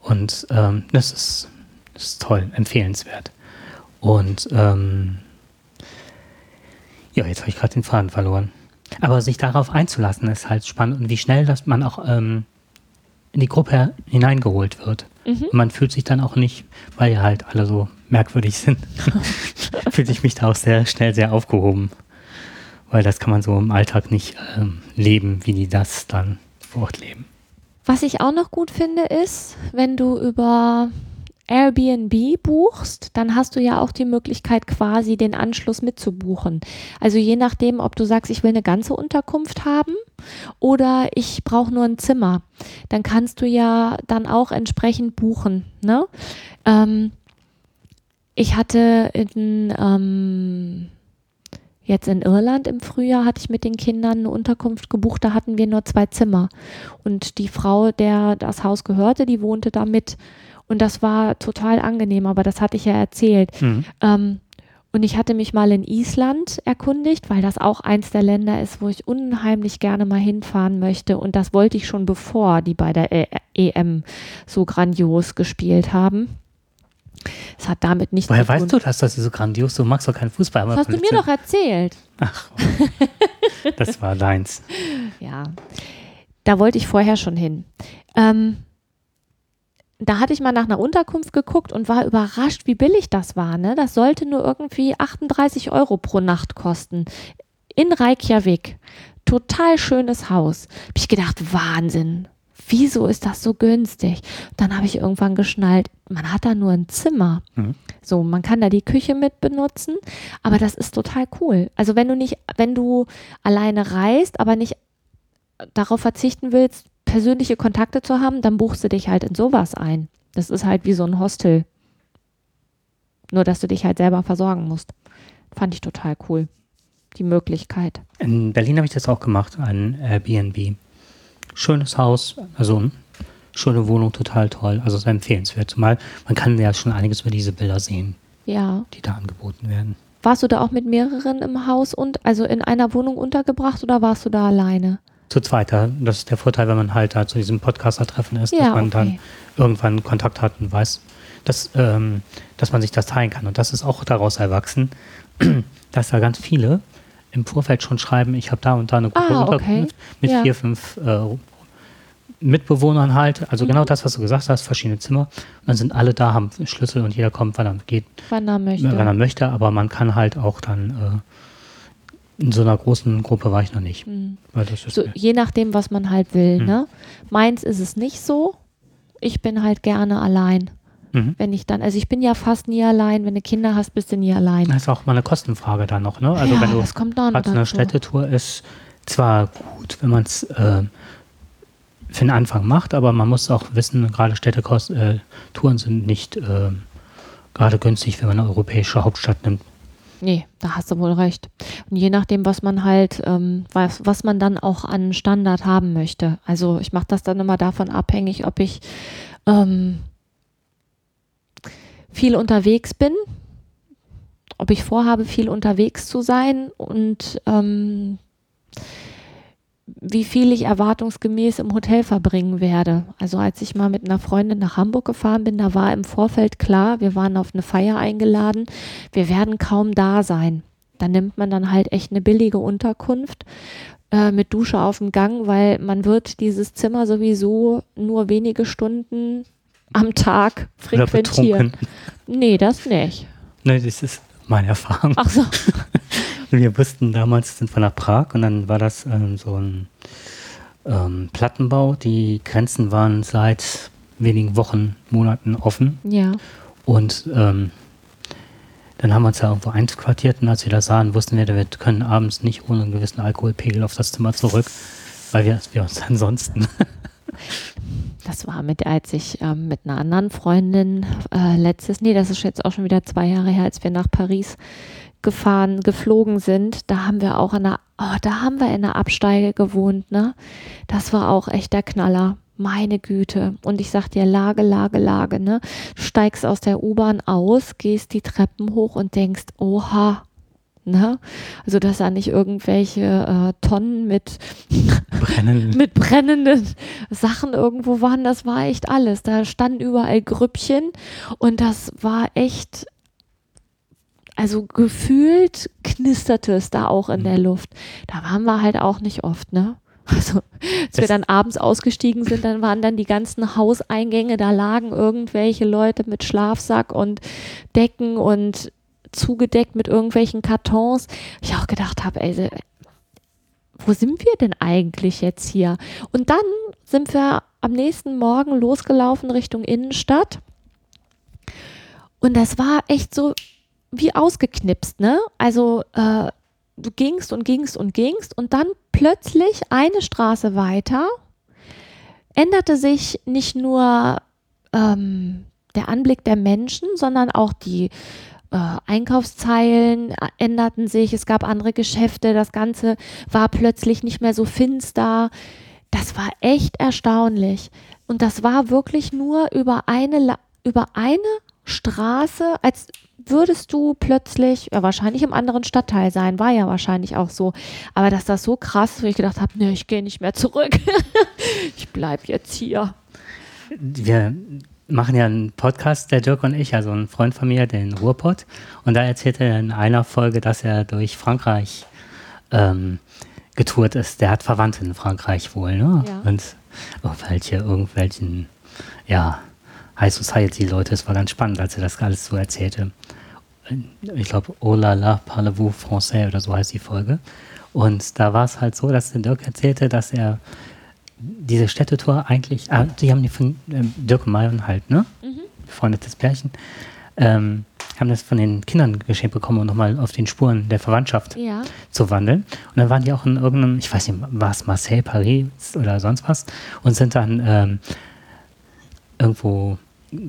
und ähm, das, ist, das ist toll, empfehlenswert. Und ähm, ja, jetzt habe ich gerade den Faden verloren. Aber sich darauf einzulassen, ist halt spannend und wie schnell dass man auch ähm, in die Gruppe hineingeholt wird. Mhm. Man fühlt sich dann auch nicht, weil ja halt alle so merkwürdig sind, fühlt ich mich da auch sehr schnell sehr aufgehoben. Weil das kann man so im Alltag nicht ähm, leben, wie die das dann vor Ort leben. Was ich auch noch gut finde, ist, wenn du über Airbnb buchst, dann hast du ja auch die Möglichkeit, quasi den Anschluss mitzubuchen. Also je nachdem, ob du sagst, ich will eine ganze Unterkunft haben oder ich brauche nur ein Zimmer, dann kannst du ja dann auch entsprechend buchen. Ne? Ähm, ich hatte in, ähm, jetzt in Irland im Frühjahr hatte ich mit den Kindern eine Unterkunft gebucht, da hatten wir nur zwei Zimmer. Und die Frau, der das Haus gehörte, die wohnte da mit. Und das war total angenehm, aber das hatte ich ja erzählt. Mhm. Ähm, und ich hatte mich mal in Island erkundigt, weil das auch eins der Länder ist, wo ich unheimlich gerne mal hinfahren möchte. Und das wollte ich schon bevor die bei der E- EM so grandios gespielt haben. Es hat damit nichts Woher zu tun. weißt du das, dass sie so grandios, du magst doch keinen Fußball. Das hast du mir doch erzählt. Ach, das war deins. Ja, da wollte ich vorher schon hin. Ähm, da hatte ich mal nach einer Unterkunft geguckt und war überrascht, wie billig das war. Ne? Das sollte nur irgendwie 38 Euro pro Nacht kosten. In Reykjavik. Total schönes Haus. Hab ich gedacht, Wahnsinn. Wieso ist das so günstig? Dann habe ich irgendwann geschnallt, man hat da nur ein Zimmer. Mhm. So, man kann da die Küche mit benutzen, aber das ist total cool. Also wenn du nicht, wenn du alleine reist, aber nicht darauf verzichten willst, persönliche Kontakte zu haben, dann buchst du dich halt in sowas ein. Das ist halt wie so ein Hostel. Nur, dass du dich halt selber versorgen musst. Fand ich total cool. Die Möglichkeit. In Berlin habe ich das auch gemacht, ein Airbnb. Schönes Haus, also eine schöne Wohnung, total toll. Also sehr empfehlenswert. Zumal man kann ja schon einiges über diese Bilder sehen, Ja. die da angeboten werden. Warst du da auch mit mehreren im Haus und also in einer Wohnung untergebracht oder warst du da alleine? Zu zweit, ja, das ist der Vorteil, wenn man halt da zu diesem Podcaster-Treffen ist, dass Ja, man dann okay. irgendwann Kontakt hat und weiß, dass, ähm, dass man sich das teilen kann. Und das ist auch daraus erwachsen, dass da ganz viele im Vorfeld schon schreiben, ich habe da und da eine gute Ah, okay. Unterkunft mit Ja. vier, fünf äh, Mitbewohnern halt. Also Mhm. genau das, was du gesagt hast, verschiedene Zimmer. Und dann sind alle da, haben Schlüssel und jeder kommt, wann er geht, Wann er möchte. wenn er möchte. Aber man kann halt auch dann äh, in so einer großen Gruppe war ich noch nicht. Mhm. So, je nachdem, was man halt will. Mhm. Ne? Meins ist es nicht so. Ich bin halt gerne allein. Mhm. Wenn ich dann, also ich bin ja fast nie allein. Wenn du Kinder hast, bist du nie allein. Das ist auch mal eine Kostenfrage dann noch. Ne? Also ja, wenn du das kommt noch eine. Städtetour ist, zwar gut, wenn man es äh, für den Anfang macht, aber man muss auch wissen, gerade Städtetouren äh, sind nicht äh, gerade günstig, wenn man eine europäische Hauptstadt nimmt. Nee, da hast du wohl recht. Und je nachdem, was man halt, ähm, was, was man dann auch an Standard haben möchte. Also ich mache das dann immer davon abhängig, ob ich ähm, viel unterwegs bin, ob ich vorhabe, viel unterwegs zu sein und ähm, wie viel ich erwartungsgemäß im Hotel verbringen werde. Also als ich mal mit einer Freundin nach Hamburg gefahren bin, da war im Vorfeld klar, wir waren auf eine Feier eingeladen, wir werden kaum da sein. Da nimmt man dann halt echt eine billige Unterkunft äh, mit Dusche auf dem Gang, weil man wird dieses Zimmer sowieso nur wenige Stunden am Tag frequentieren. Nee, das nicht. Ne, das ist meine Erfahrung. Ach so. Wir wussten damals, sind wir nach Prag und dann war das ähm, so ein ähm, Plattenbau. Die Grenzen waren seit wenigen Wochen, Monaten offen. Ja. Und ähm, dann haben wir uns da irgendwo einquartiert und als wir das sahen, wussten wir, wir können abends nicht ohne einen gewissen Alkoholpegel auf das Zimmer zurück, weil wir, wir uns ansonsten. Das war mit, als ich ähm, mit einer anderen Freundin äh, letztes, nee, das ist jetzt auch schon wieder zwei Jahre her, als wir nach Paris gefahren, geflogen sind. Da haben wir auch in einer, oh, da haben wir in einer Absteige gewohnt, ne? Das war auch echt der Knaller. Meine Güte. Und ich sag dir, Lage, Lage, Lage, ne? Steigst aus der U-Bahn aus, gehst die Treppen hoch und denkst, oha, ne? Also, dass da nicht irgendwelche äh, Tonnen mit mit brennenden Sachen irgendwo waren. Das war echt alles. Da standen überall Grüppchen und das war echt, also gefühlt knisterte es da auch in der Luft. Da waren wir halt auch nicht oft, ne? Also, als wir Das- dann abends ausgestiegen sind, dann waren dann die ganzen Hauseingänge, da lagen irgendwelche Leute mit Schlafsack und Decken und zugedeckt mit irgendwelchen Kartons. Ich auch gedacht habe, ey, wo sind wir denn eigentlich jetzt hier? Und dann sind wir am nächsten Morgen losgelaufen Richtung Innenstadt. Und das war echt so wie ausgeknipst, ne? Also äh, du gingst und gingst und gingst und dann plötzlich eine Straße weiter änderte sich nicht nur ähm, der Anblick der Menschen, sondern auch die äh, Einkaufszeilen änderten sich, es gab andere Geschäfte, das Ganze war plötzlich nicht mehr so finster. Das war echt erstaunlich. Und das war wirklich nur über eine, über eine Straße, als würdest du plötzlich, ja, wahrscheinlich im anderen Stadtteil sein, war ja wahrscheinlich auch so. Aber dass das so krass ist, wo ich gedacht habe, nee, ich gehe nicht mehr zurück. ich bleib jetzt hier. Wir machen ja einen Podcast, der Dirk und ich, also ein Freund von mir, den Ruhrpott. Und da erzählt er in einer Folge, dass er durch Frankreich ähm, getourt ist. Der hat Verwandte in Frankreich wohl, ne? Ja. Und irgendwelche, irgendwelchen, ja, High Society-Leute. Es war ganz spannend, als er das alles so erzählte. Ich glaube, Oh la la, parlez-vous français oder so heißt die Folge. Und da war es halt so, dass der Dirk erzählte, dass er diese Städtetour eigentlich, ah, die haben die von ähm, Dirk und Marion halt, ne? Befreundetes Pärchen, ähm, haben das von den Kindern geschenkt bekommen, um nochmal auf den Spuren der Verwandtschaft Ja. zu wandeln. Und dann waren die auch in irgendeinem, ich weiß nicht, war es Marseille, Paris oder sonst was, und sind dann ähm, irgendwo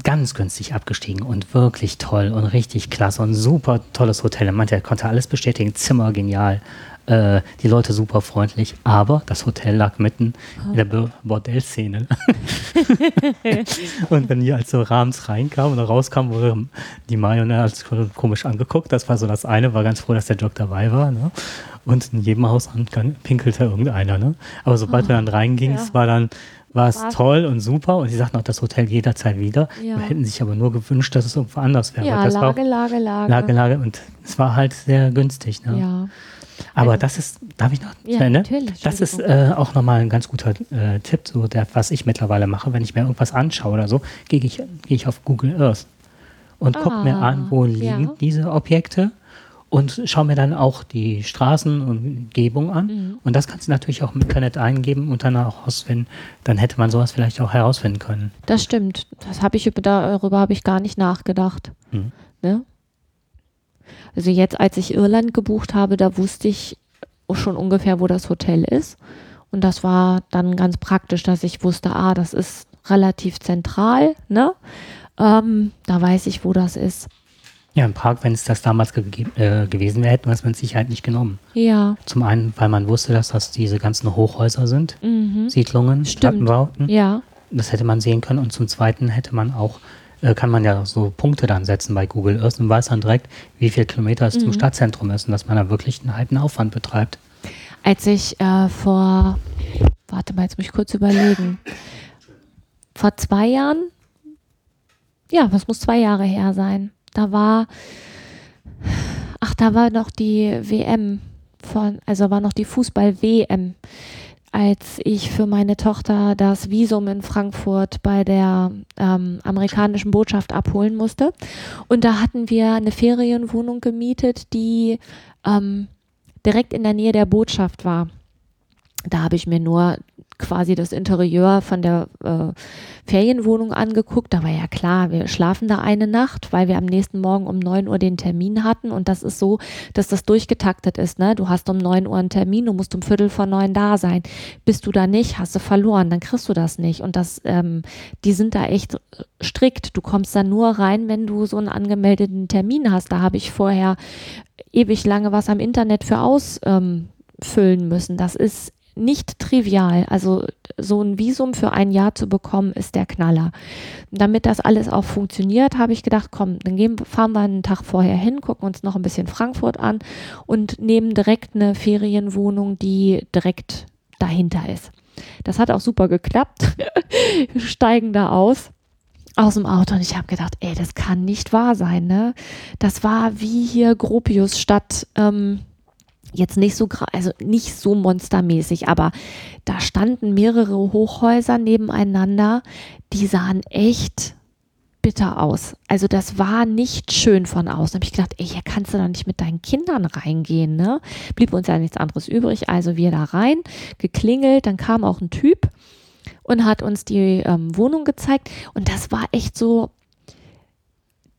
ganz günstig abgestiegen und wirklich toll und richtig klasse und super tolles Hotel. Er meinte, er konnte alles bestätigen, Zimmer genial, äh, die Leute super freundlich, aber das Hotel lag mitten in der Bo- Bordellszene. und wenn die als so abends reinkamen oder rauskamen, wurde die Marionette als komisch angeguckt. Das war so das eine, war ganz froh, dass der Jock dabei war. Ne? Und in jedem Haus pinkelte irgendeiner. Ne? Aber sobald wir dann reingingen, ja. war dann war es toll und super und sie sagten auch das Hotel jederzeit wieder. Ja. Wir hätten sich aber nur gewünscht, dass es irgendwo anders wäre. Ja, das war Lage, Lage, Lage. Lage, Lage und es war halt sehr günstig. Ne? Ja. Aber Also- das ist, darf ich noch Ja, Ende? natürlich, Das ist äh, auch nochmal ein ganz guter äh, Tipp, so der, was ich mittlerweile mache, wenn ich mir irgendwas anschaue oder so, gehe ich, gehe ich auf Google Earth und gucke mir Ah, an, wo liegen ja. diese Objekte und schaue mir dann auch die Straßen und Umgebung an. Mhm. Und das kannst du natürlich auch im Internet eingeben und dann auch herausfinden. Dann hätte man sowas vielleicht auch herausfinden können. Das stimmt. Das habe ich über- darüber habe ich gar nicht nachgedacht. Mhm. Ne? Also jetzt, als ich Irland gebucht habe, da wusste ich schon ungefähr, wo das Hotel ist. Und das war dann ganz praktisch, dass ich wusste, ah, das ist relativ zentral, ne? Ähm, da weiß ich, wo das ist. Ja, in Prag, wenn es das damals gegeben, äh, gewesen wäre, hätten wir es mit Sicherheit nicht genommen. Ja. Zum einen, weil man wusste, dass das diese ganzen Hochhäuser sind, Mhm. Siedlungen, Stimmt. Plattenbauten. Ja. Das hätte man sehen können. Und zum Zweiten hätte man auch, äh, kann man ja so Punkte dann setzen bei Google Earth und weiß dann direkt, wie viel Kilometer es Mhm. zum Stadtzentrum ist und dass man da wirklich einen halben Aufwand betreibt. Als ich äh, vor, warte mal, jetzt muss ich kurz überlegen, vor zwei Jahren, ja, was muss zwei Jahre her sein? Da war, ach, da war noch die WM von, also war noch die Fußball-WM, als ich für meine Tochter das Visum in Frankfurt bei der ähm, amerikanischen Botschaft abholen musste. Und da hatten wir eine Ferienwohnung gemietet, die ähm, direkt in der Nähe der Botschaft war. Da habe ich mir nur quasi das Interieur von der äh, Ferienwohnung angeguckt. Da war ja klar, wir schlafen da eine Nacht, weil wir am nächsten Morgen um 9 Uhr den Termin hatten. Und das ist so, dass das durchgetaktet ist. Ne? Du hast um 9 Uhr einen Termin, du musst um Viertel vor neun da sein. Bist du da nicht, hast du verloren, dann kriegst du das nicht. Und das, ähm, die sind da echt strikt. Du kommst da nur rein, wenn du so einen angemeldeten Termin hast. Da habe ich vorher ewig lange was am Internet für ausfüllen ähm, müssen. Das ist nicht trivial. Also so ein Visum für ein Jahr zu bekommen, ist der Knaller. Damit das alles auch funktioniert, habe ich gedacht, komm, dann gehen, fahren wir einen Tag vorher hin, gucken uns noch ein bisschen Frankfurt an und nehmen direkt eine Ferienwohnung, die direkt dahinter ist. Das hat auch super geklappt. Wir steigen da aus aus dem Auto und ich habe gedacht, ey, das kann nicht wahr sein, ne? Das war wie hier Gropius statt ähm, jetzt nicht so also nicht so monstermäßig, aber da standen mehrere Hochhäuser nebeneinander, die sahen echt bitter aus. Also das war nicht schön von außen. Da habe ich gedacht, ey, hier kannst du doch nicht mit deinen Kindern reingehen, ne? Blieb uns ja nichts anderes übrig, also wir da rein, geklingelt, dann kam auch ein Typ und hat uns die ähm, Wohnung gezeigt. Und das war echt so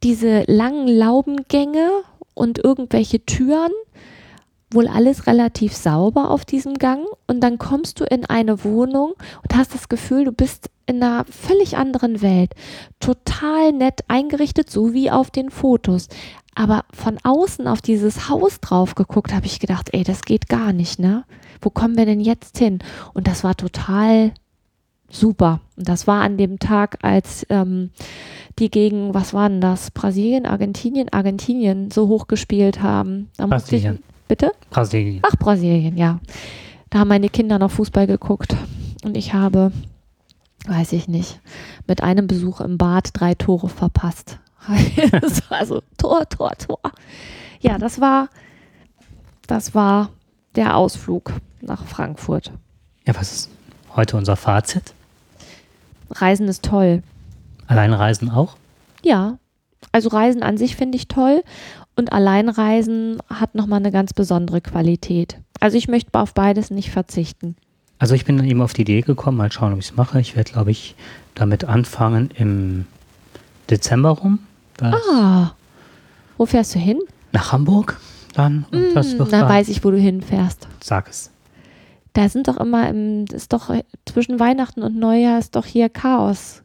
diese langen Laubengänge und irgendwelche Türen, wohl alles relativ sauber auf diesem Gang. Und dann kommst du in eine Wohnung und hast das Gefühl, du bist in einer völlig anderen Welt. Total nett eingerichtet, so wie auf den Fotos. Aber von außen auf dieses Haus drauf geguckt, habe ich gedacht, ey, das geht gar nicht, ne? Wo kommen wir denn jetzt hin? Und das war total super. Und das war an dem Tag, als ähm, die gegen, was war denn das? Brasilien, Argentinien, Argentinien so hoch gespielt haben. Da Brasilien. Bitte? Brasilien. Ach, Brasilien, ja. Da haben meine Kinder noch Fußball geguckt. Und ich habe, weiß ich nicht, mit einem Besuch im Bad drei Tore verpasst. das war so Tor, Tor, Tor. Ja, das war, das war der Ausflug nach Frankfurt. Ja, was ist heute unser Fazit? Reisen ist toll. Allein reisen auch? Ja, also Reisen an sich finde ich toll und Alleinreisen hat nochmal eine ganz besondere Qualität. Also ich möchte auf beides nicht verzichten. Also ich bin dann eben auf die Idee gekommen, mal schauen, ob ich es mache. Ich werde, glaube ich, damit anfangen im Dezember rum. Das Ah, wo fährst du hin? Nach Hamburg dann. Und das Hm, wird dann weiß ich, wo du hinfährst. sag es. Da sind doch immer im, ist doch zwischen Weihnachten und Neujahr ist doch hier Chaos.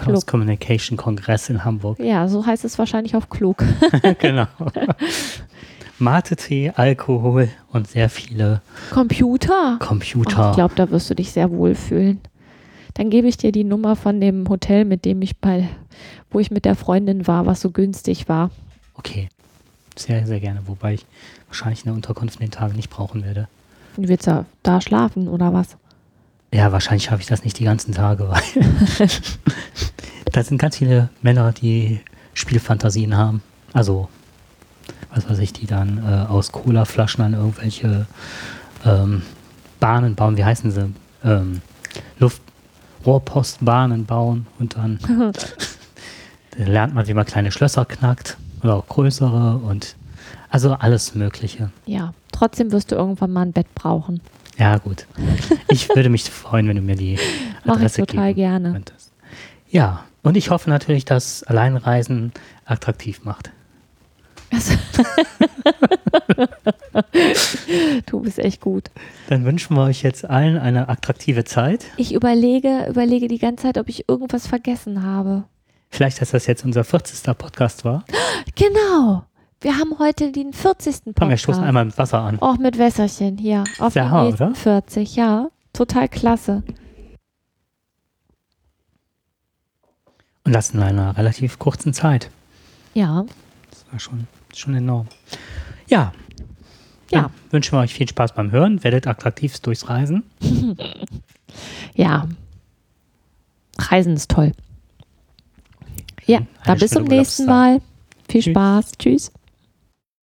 Chaos Club. Communication Kongress in Hamburg. Ja, so heißt es wahrscheinlich auf klug. genau. Mate-Tee, Alkohol und sehr viele Computer. Oh, Computer. ich glaube, da wirst du dich sehr wohl fühlen. Dann gebe ich dir die Nummer von dem Hotel, mit dem ich bei, wo ich mit der Freundin war, was so günstig war. okay. Sehr, sehr gerne. Wobei ich wahrscheinlich eine Unterkunft in den Tagen nicht brauchen werde. Du willst ja da schlafen oder was? Ja, wahrscheinlich schaffe ich das nicht die ganzen Tage, weil da sind ganz viele Männer, die Spielfantasien haben. Also was weiß ich, die dann äh, aus Colaflaschen an irgendwelche ähm, Bahnen bauen, wie heißen sie? Ähm, Luftrohrpostbahnen bauen und dann, dann lernt man, wie man kleine Schlösser knackt oder auch größere und also alles Mögliche. Ja, trotzdem wirst du irgendwann mal ein Bett brauchen. Ja, gut. Ich würde mich freuen, wenn du mir die Mach ich Adresse total gerne. könntest. Ja, und ich hoffe natürlich, dass Alleinreisen attraktiv macht. Du bist echt gut. Dann wünschen wir euch jetzt allen eine attraktive Zeit. Ich überlege, überlege die ganze Zeit, ob ich irgendwas vergessen habe. Vielleicht, dass das jetzt unser 40. Podcast war. Genau. Wir haben heute den 40. Komm, wir Podcast. stoßen einmal mit Wasser an. Auch mit Wässerchen hier. Auf Der die nächsten oder? 40, ja. Total klasse. Und das in einer relativ kurzen Zeit. Ja. Das war schon, schon enorm. Ja. Ja. Dann wünschen wir euch viel Spaß beim Hören. Werdet attraktivst durchs Reisen. Ja. Reisen ist toll. Ja, dann bis zum nächsten. Mal. Viel Tschüss. Spaß. Tschüss.